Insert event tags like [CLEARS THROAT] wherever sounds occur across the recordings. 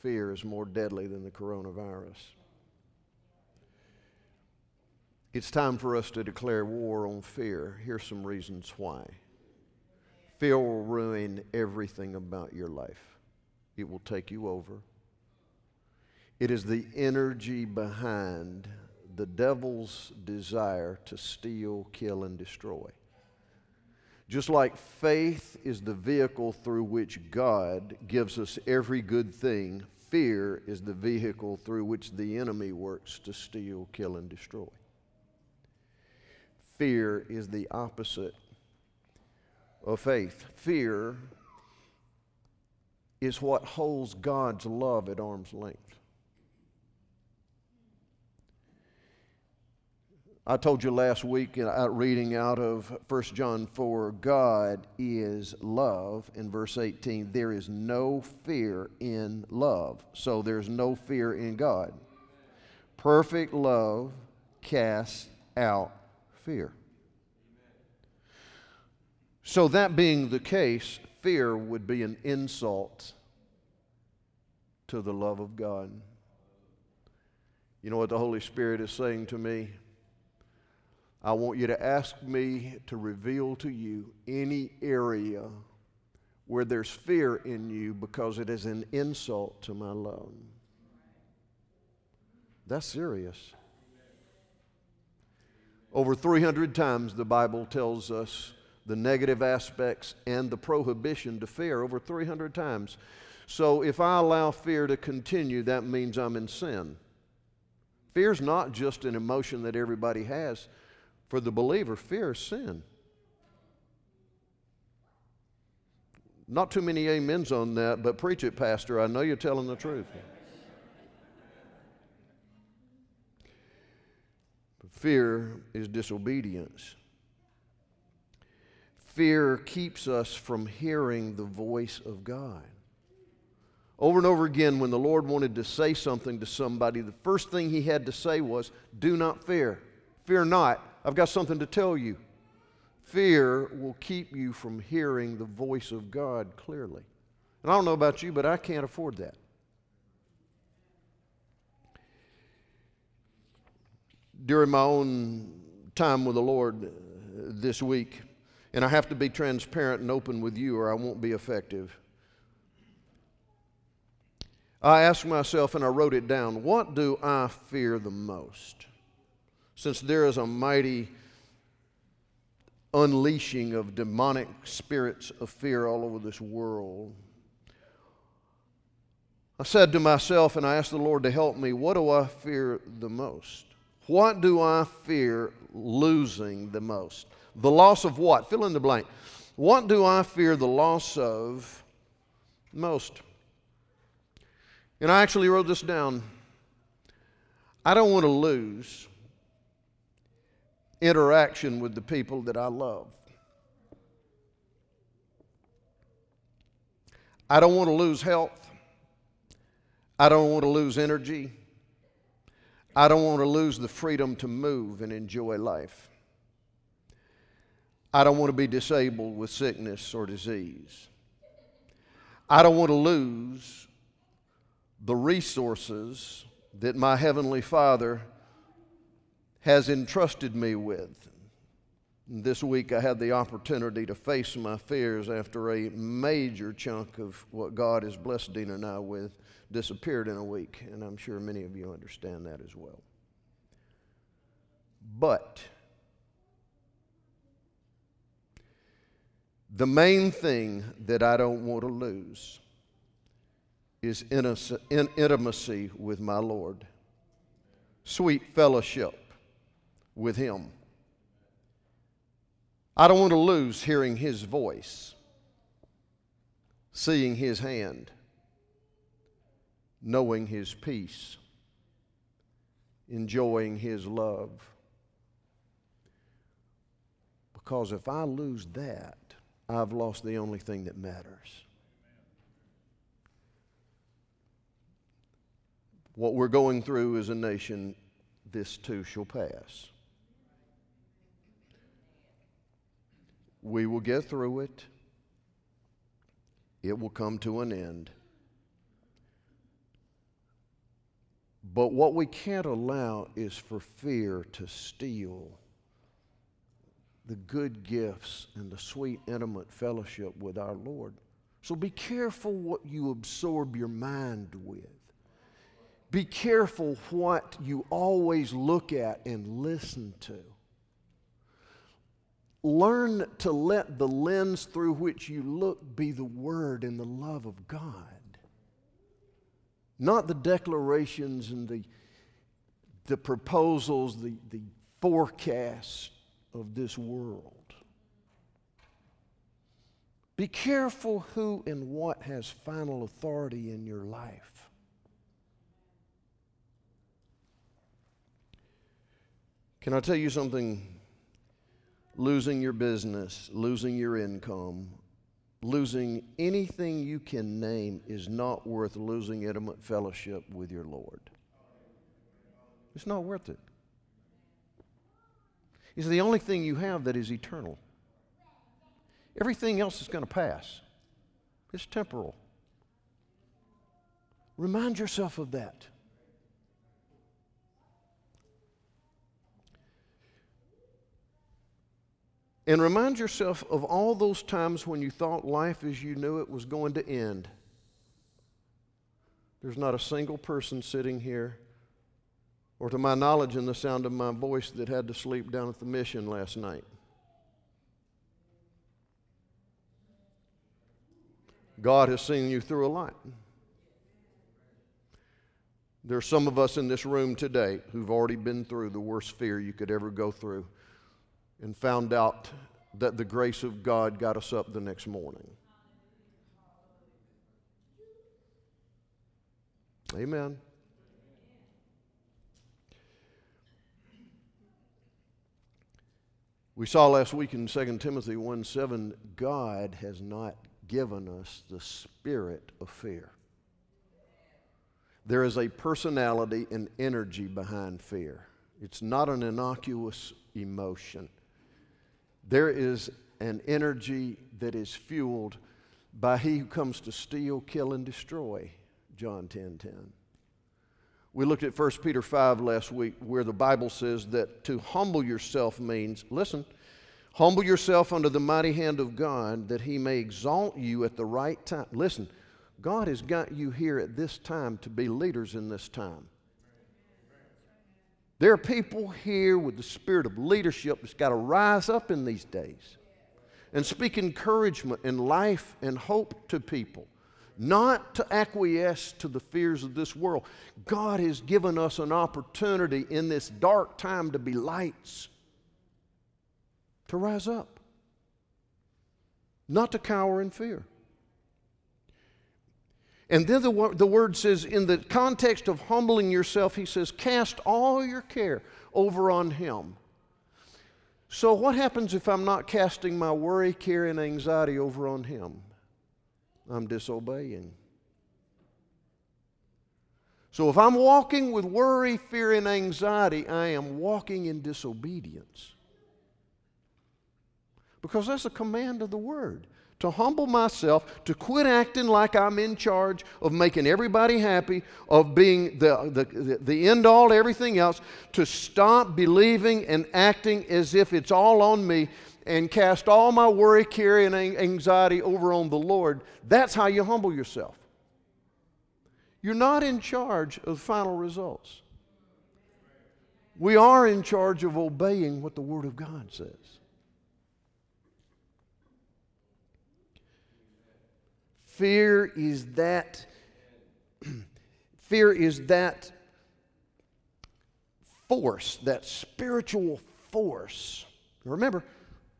fear is more deadly than the coronavirus. It's time for us to declare war on fear. Here's some reasons why. Fear will ruin everything about your life, it will take you over. It is the energy behind the devil's desire to steal, kill, and destroy. Just like faith is the vehicle through which God gives us every good thing, fear is the vehicle through which the enemy works to steal, kill, and destroy. Fear is the opposite of faith. Fear is what holds God's love at arm's length. I told you last week, uh, reading out of 1 John 4, God is love. In verse 18, there is no fear in love. So there's no fear in God. Perfect love casts out fear. So, that being the case, fear would be an insult to the love of God. You know what the Holy Spirit is saying to me? I want you to ask me to reveal to you any area where there's fear in you because it is an insult to my love. That's serious. Over 300 times the Bible tells us the negative aspects and the prohibition to fear, over 300 times. So if I allow fear to continue, that means I'm in sin. Fear's not just an emotion that everybody has. For the believer, fear is sin. Not too many amens on that, but preach it, Pastor. I know you're telling the truth. Fear is disobedience. Fear keeps us from hearing the voice of God. Over and over again, when the Lord wanted to say something to somebody, the first thing he had to say was, Do not fear. Fear not. I've got something to tell you. Fear will keep you from hearing the voice of God clearly. And I don't know about you, but I can't afford that. During my own time with the Lord uh, this week, and I have to be transparent and open with you or I won't be effective. I asked myself and I wrote it down what do I fear the most? Since there is a mighty unleashing of demonic spirits of fear all over this world. I said to myself, and I asked the Lord to help me, what do I fear the most? What do I fear losing the most? The loss of what? Fill in the blank. What do I fear the loss of most? And I actually wrote this down. I don't want to lose interaction with the people that I love. I don't want to lose health. I don't want to lose energy. I don't want to lose the freedom to move and enjoy life. I don't want to be disabled with sickness or disease. I don't want to lose the resources that my Heavenly Father has entrusted me with. This week I had the opportunity to face my fears after a major chunk of what God has blessed Dina and I with disappeared in a week, and I'm sure many of you understand that as well. But the main thing that I don't want to lose is intimacy with my Lord, sweet fellowship with Him. I don't want to lose hearing His voice, seeing His hand, knowing His peace, enjoying His love. Because if I lose that, I've lost the only thing that matters. What we're going through as a nation, this too shall pass. We will get through it. It will come to an end. But what we can't allow is for fear to steal the good gifts and the sweet, intimate fellowship with our Lord. So be careful what you absorb your mind with. Be careful what you always look at and listen to. Learn to let the lens through which you look be the Word and the love of God, not the declarations and the, the proposals, the, the forecasts of this world. Be careful who and what has final authority in your life. Can I tell you something? Losing your business, losing your income, losing anything you can name is not worth losing intimate fellowship with your Lord. It's not worth it. It's the only thing you have that is eternal. Everything else is going to pass, it's temporal. Remind yourself of that. And remind yourself of all those times when you thought life as you knew it was going to end. There's not a single person sitting here, or to my knowledge, in the sound of my voice, that had to sleep down at the mission last night. God has seen you through a lot. There are some of us in this room today who've already been through the worst fear you could ever go through and found out that the grace of God got us up the next morning. Amen. We saw last week in 2 Timothy 1 7, God has not given us the spirit of fear. There is a personality and energy behind fear. It's not an innocuous emotion. There is an energy that is fueled by he who comes to steal, kill, and destroy. John 10 10. We looked at 1 Peter 5 last week, where the Bible says that to humble yourself means, listen, humble yourself under the mighty hand of God that he may exalt you at the right time. Listen, God has got you here at this time to be leaders in this time. There are people here with the spirit of leadership that's got to rise up in these days and speak encouragement and life and hope to people, not to acquiesce to the fears of this world. God has given us an opportunity in this dark time to be lights, to rise up, not to cower in fear. And then the, the word says, in the context of humbling yourself, he says, cast all your care over on him. So, what happens if I'm not casting my worry, care, and anxiety over on him? I'm disobeying. So, if I'm walking with worry, fear, and anxiety, I am walking in disobedience. Because that's a command of the word to humble myself, to quit acting like I'm in charge of making everybody happy, of being the, the, the end all to everything else, to stop believing and acting as if it's all on me and cast all my worry, care, and anxiety over on the Lord. That's how you humble yourself. You're not in charge of final results. We are in charge of obeying what the Word of God says. Fear is that [CLEARS THROAT] fear is that force, that spiritual force. Remember,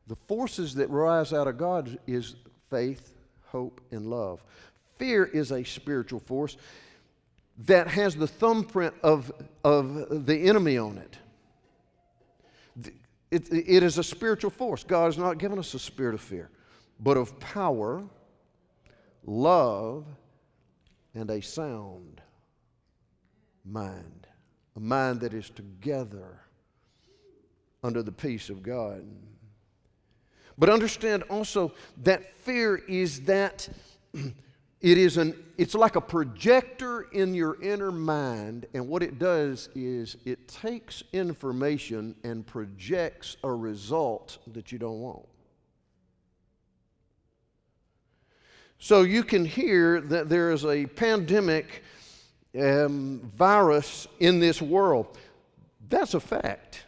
the forces that rise out of God is faith, hope, and love. Fear is a spiritual force that has the thumbprint of, of the enemy on it. It, it is a spiritual force. God has not given us a spirit of fear, but of power, love, and a sound mind. A mind that is together under the peace of God. But understand also that fear is that [CLEARS THROAT] it is an it's like a projector in your inner mind and what it does is it takes information and projects a result that you don't want so you can hear that there is a pandemic um, virus in this world. That's a fact.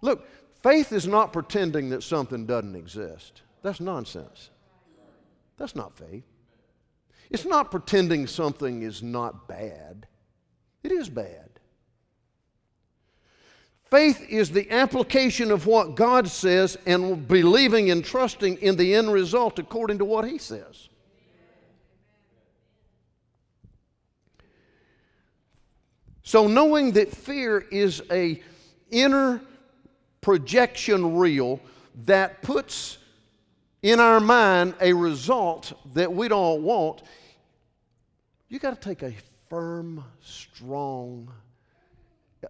Look faith is not pretending that something doesn't exist. That's nonsense. That's not faith. It's not pretending something is not bad, it is bad. Faith is the application of what God says and believing and trusting in the end result according to what He says. So knowing that fear is a inner projection reel that puts in our mind a result that we don't want you got to take a firm, strong,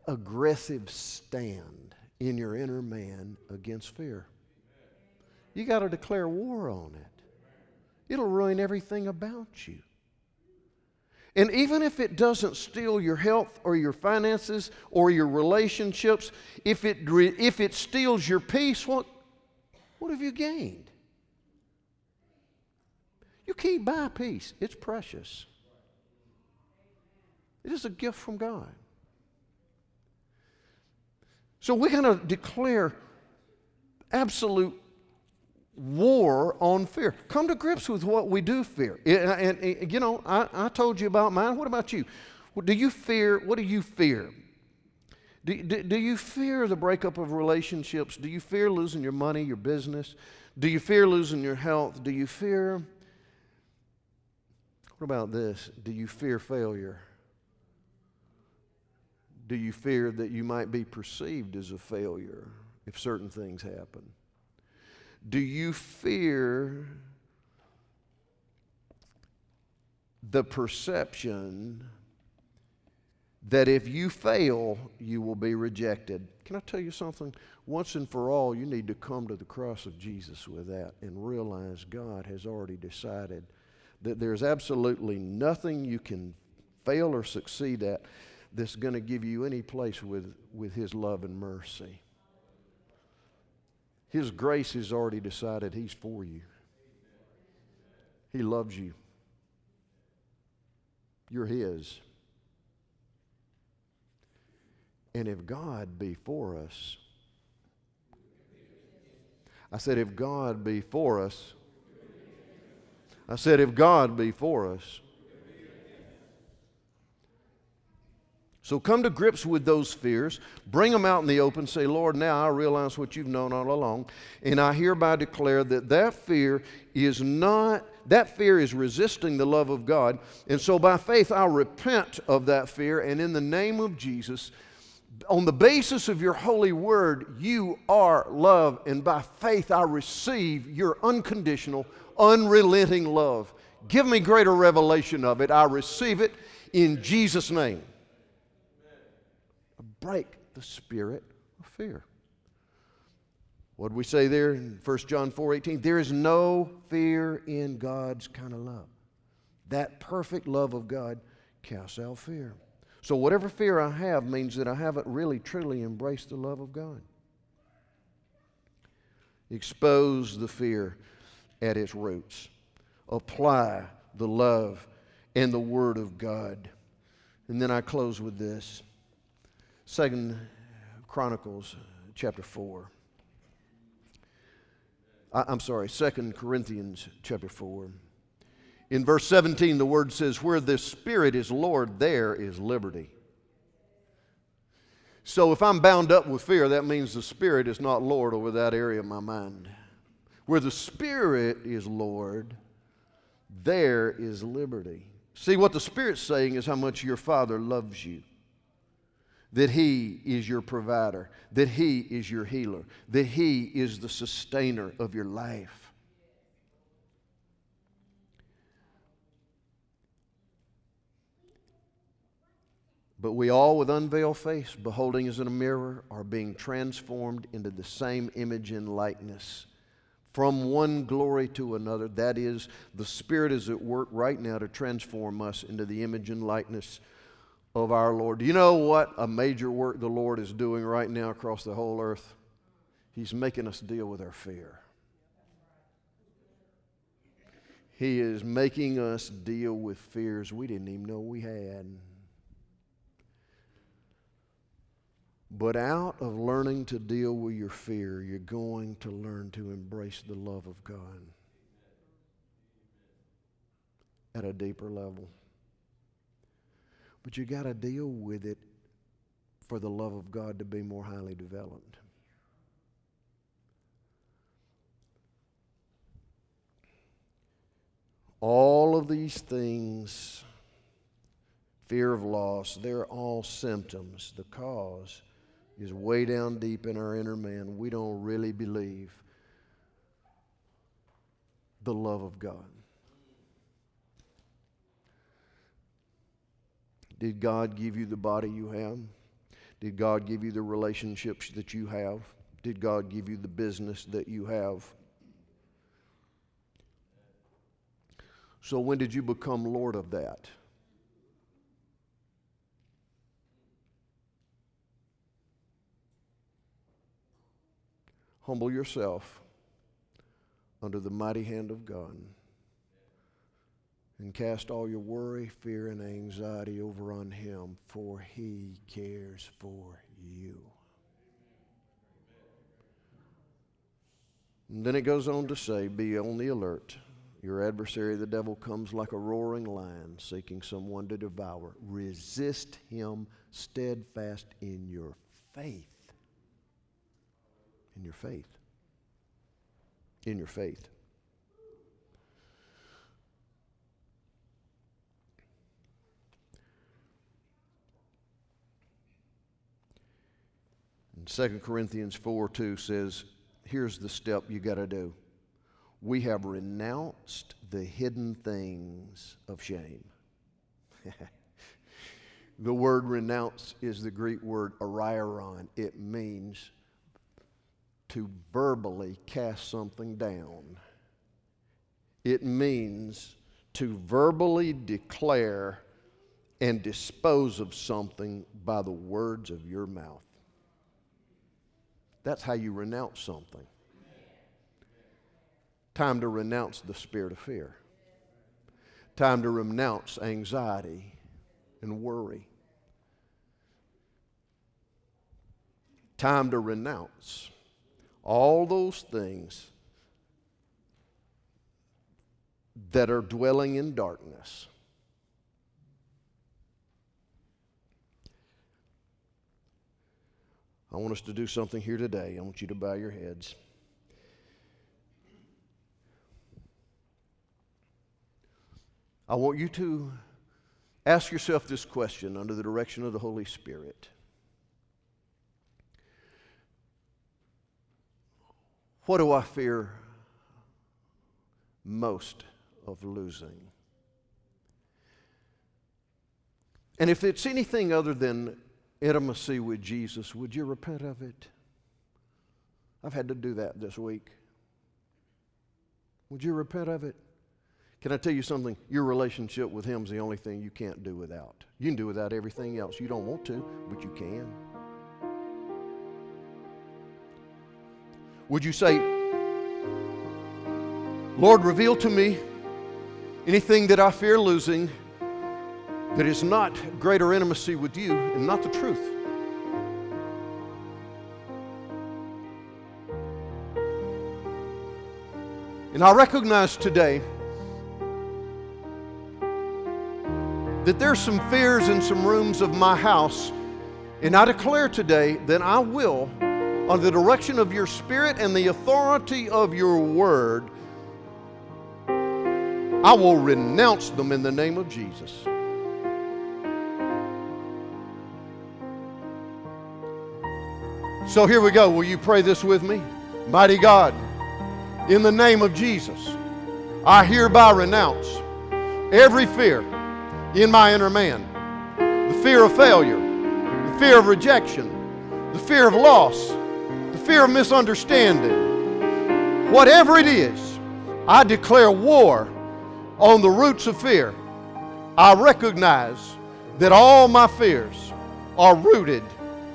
aggressive stand in your inner man against fear. You got to declare war on it. It'll ruin everything about you. And even if it doesn't steal your health or your finances or your relationships, if it, if it steals your peace, what, what have you gained? You can't buy peace, it's precious. It is a gift from God. So we're going to declare absolute war on fear. Come to grips with what we do fear. And, and you know, I, I, told you about mine. What about you? Do you fear? What do you fear? Do, do, do you fear the breakup of relationships? Do you fear losing your money, your business? Do you fear losing your health? Do you fear? What about this? Do you fear failure? Do you fear that you might be perceived as a failure if certain things happen? Do you fear the perception that if you fail, you will be rejected? Can I tell you something? Once and for all, you need to come to the cross of Jesus with that and realize God has already decided that there's absolutely nothing you can fail or succeed at that's going to give you any place with, with His love and mercy. His grace has already decided He's for you. He loves you. You're His. And if God be for us, I said, if God be for us, I said, if God be for us, So come to grips with those fears, bring them out in the open, say, Lord, now I realize what you've known all along, and I hereby declare that that fear is not, that fear is resisting the love of God. And so by faith, I repent of that fear, and in the name of Jesus, on the basis of your holy word, you are love, and by faith, I receive your unconditional, unrelenting love. Give me greater revelation of it. I receive it in Jesus' name break the spirit of fear. What did we say there in 1 John 4 18? There is no fear in God's kind of love. That perfect love of God casts out fear. So, whatever fear I have means that I haven't really truly embraced the love of God. Expose the fear at its roots. Apply the love and the Word of God. And then I close with this. Second Chronicles chapter 4. I, I'm sorry, Second Corinthians chapter 4. In verse 17, the word says, Where the Spirit is Lord, there is liberty. So if I'm bound up with fear, that means the Spirit is not Lord over that area of my mind. Where the Spirit is Lord, there is liberty. See, what the Spirit's saying is how much your Father loves you. That He is your provider, that He is your healer, that He is the sustainer of your life. But we all, with unveiled face, beholding as in a mirror, are being transformed into the same image and likeness from one glory to another. That is, the Spirit is at work right now to transform us into the image and likeness of our Lord. Do you know what a major work the Lord is doing right now across the whole earth? He's making us deal with our fear. He is making us deal with fears we didn't even know we had. But out of learning to deal with your fear, you're going to learn to embrace the love of God at a deeper level. But you got to deal with it for the love of God to be more highly developed. All of these things, fear of loss, they're all symptoms. The cause is way down deep in our inner man. We don't really believe the love of God. Did God give you the body you have? Did God give you the relationships that you have? Did God give you the business that you have? So, when did you become Lord of that? Humble yourself under the mighty hand of God and cast all your worry, fear, and anxiety over on Him, for He cares for you. And then it goes on to say, Be on the alert. Your adversary, the devil, comes like a roaring lion, seeking someone to devour. Resist him steadfast in your faith in your faith. In your faith. 2 Corinthians 4 2 says, Here's the step you got to do. We have renounced the hidden things of shame. [LAUGHS] the word renounce is the Greek word ariaron. It means to verbally cast something down. It means to verbally declare and dispose of something by the words of your mouth. That's how you renounce something. Time to renounce the spirit of fear. Time to renounce anxiety and worry. Time to renounce all those things that are dwelling in darkness. I want us to do something here today. I want you to bow your heads. I want you to ask yourself this question under the direction of the Holy Spirit. What do I fear most of losing? And if it's anything other than intimacy with Jesus, would you repent of it? I've had to do that this week. Would you repent of it? Can I tell you something? Your relationship with Him is the only thing you can't do without. You can do without everything else. You don't want to, but you can. Would you say, Lord, reveal to me anything that I fear losing that is not greater intimacy with you and not the truth? And I recognize today that there's some fears in some rooms of my house, and I declare today that I will under the direction of your Spirit and the authority of your word, I will renounce them in the name of Jesus. So here we go. Will you pray this with me? Mighty God, in the name of Jesus, I hereby renounce every fear in my inner man the fear of failure, the fear of rejection, the fear of loss, the fear of misunderstanding. Whatever it is, I declare war on the roots of fear. I recognize that all my fears are rooted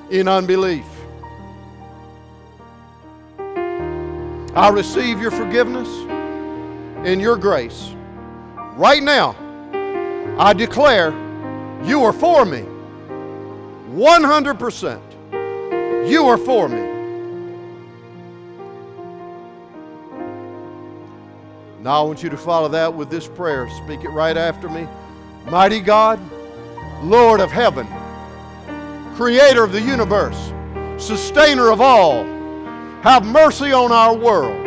in unbelief. I receive your forgiveness and your grace. Right now, I declare you are for me. 100%. You are for me. Now I want you to follow that with this prayer. Speak it right after me. Mighty God, Lord of heaven, creator of the universe, sustainer of all, have mercy on our world.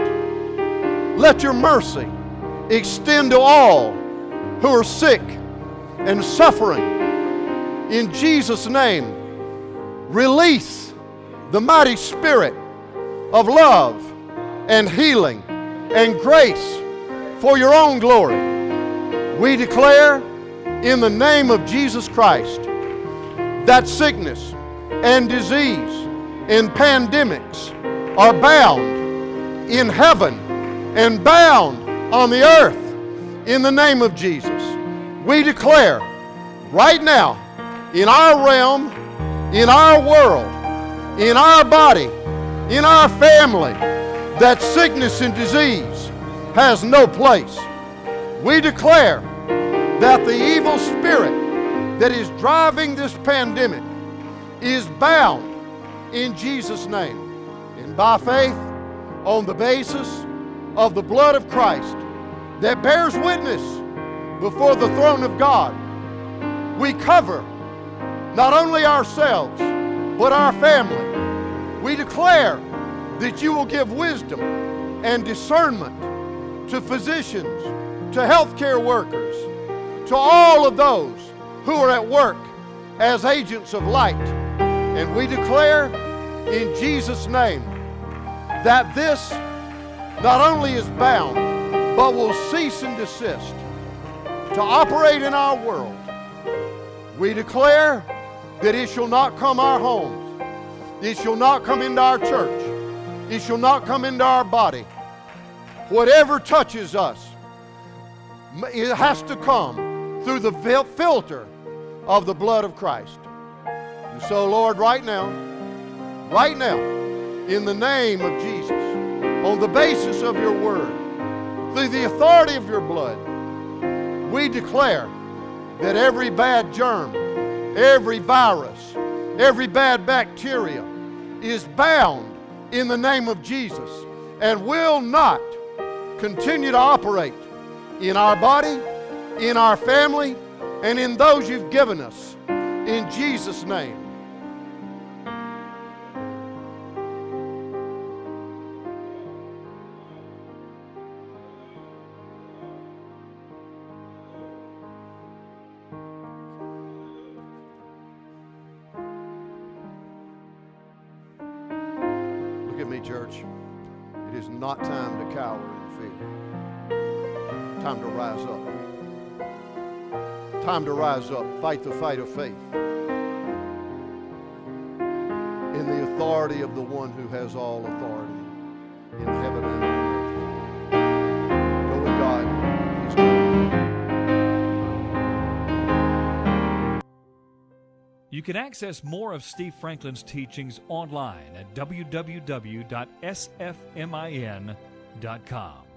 Let your mercy extend to all who are sick and suffering. In Jesus' name, release the mighty spirit of love and healing and grace for your own glory. We declare in the name of Jesus Christ that sickness and disease and pandemics are bound in heaven and bound on the earth in the name of Jesus. We declare right now in our realm, in our world, in our body, in our family, that sickness and disease has no place. We declare that the evil spirit that is driving this pandemic is bound in Jesus' name. By faith, on the basis of the blood of Christ that bears witness before the throne of God, we cover not only ourselves, but our family. We declare that you will give wisdom and discernment to physicians, to healthcare workers, to all of those who are at work as agents of light. And we declare in Jesus' name that this not only is bound, but will cease and desist to operate in our world. We declare that it shall not come our homes, it shall not come into our church, it shall not come into our body. Whatever touches us, it has to come through the filter of the blood of Christ. And so, Lord, right now, right now, in the name of Jesus, on the basis of your word, through the authority of your blood, we declare that every bad germ, every virus, every bad bacteria is bound in the name of Jesus and will not continue to operate in our body, in our family, and in those you've given us. In Jesus' name. Rise up. Time to rise up. Fight the fight of faith. In the authority of the one who has all authority in heaven and earth. You can access more of Steve Franklin's teachings online at www.sfmin.com.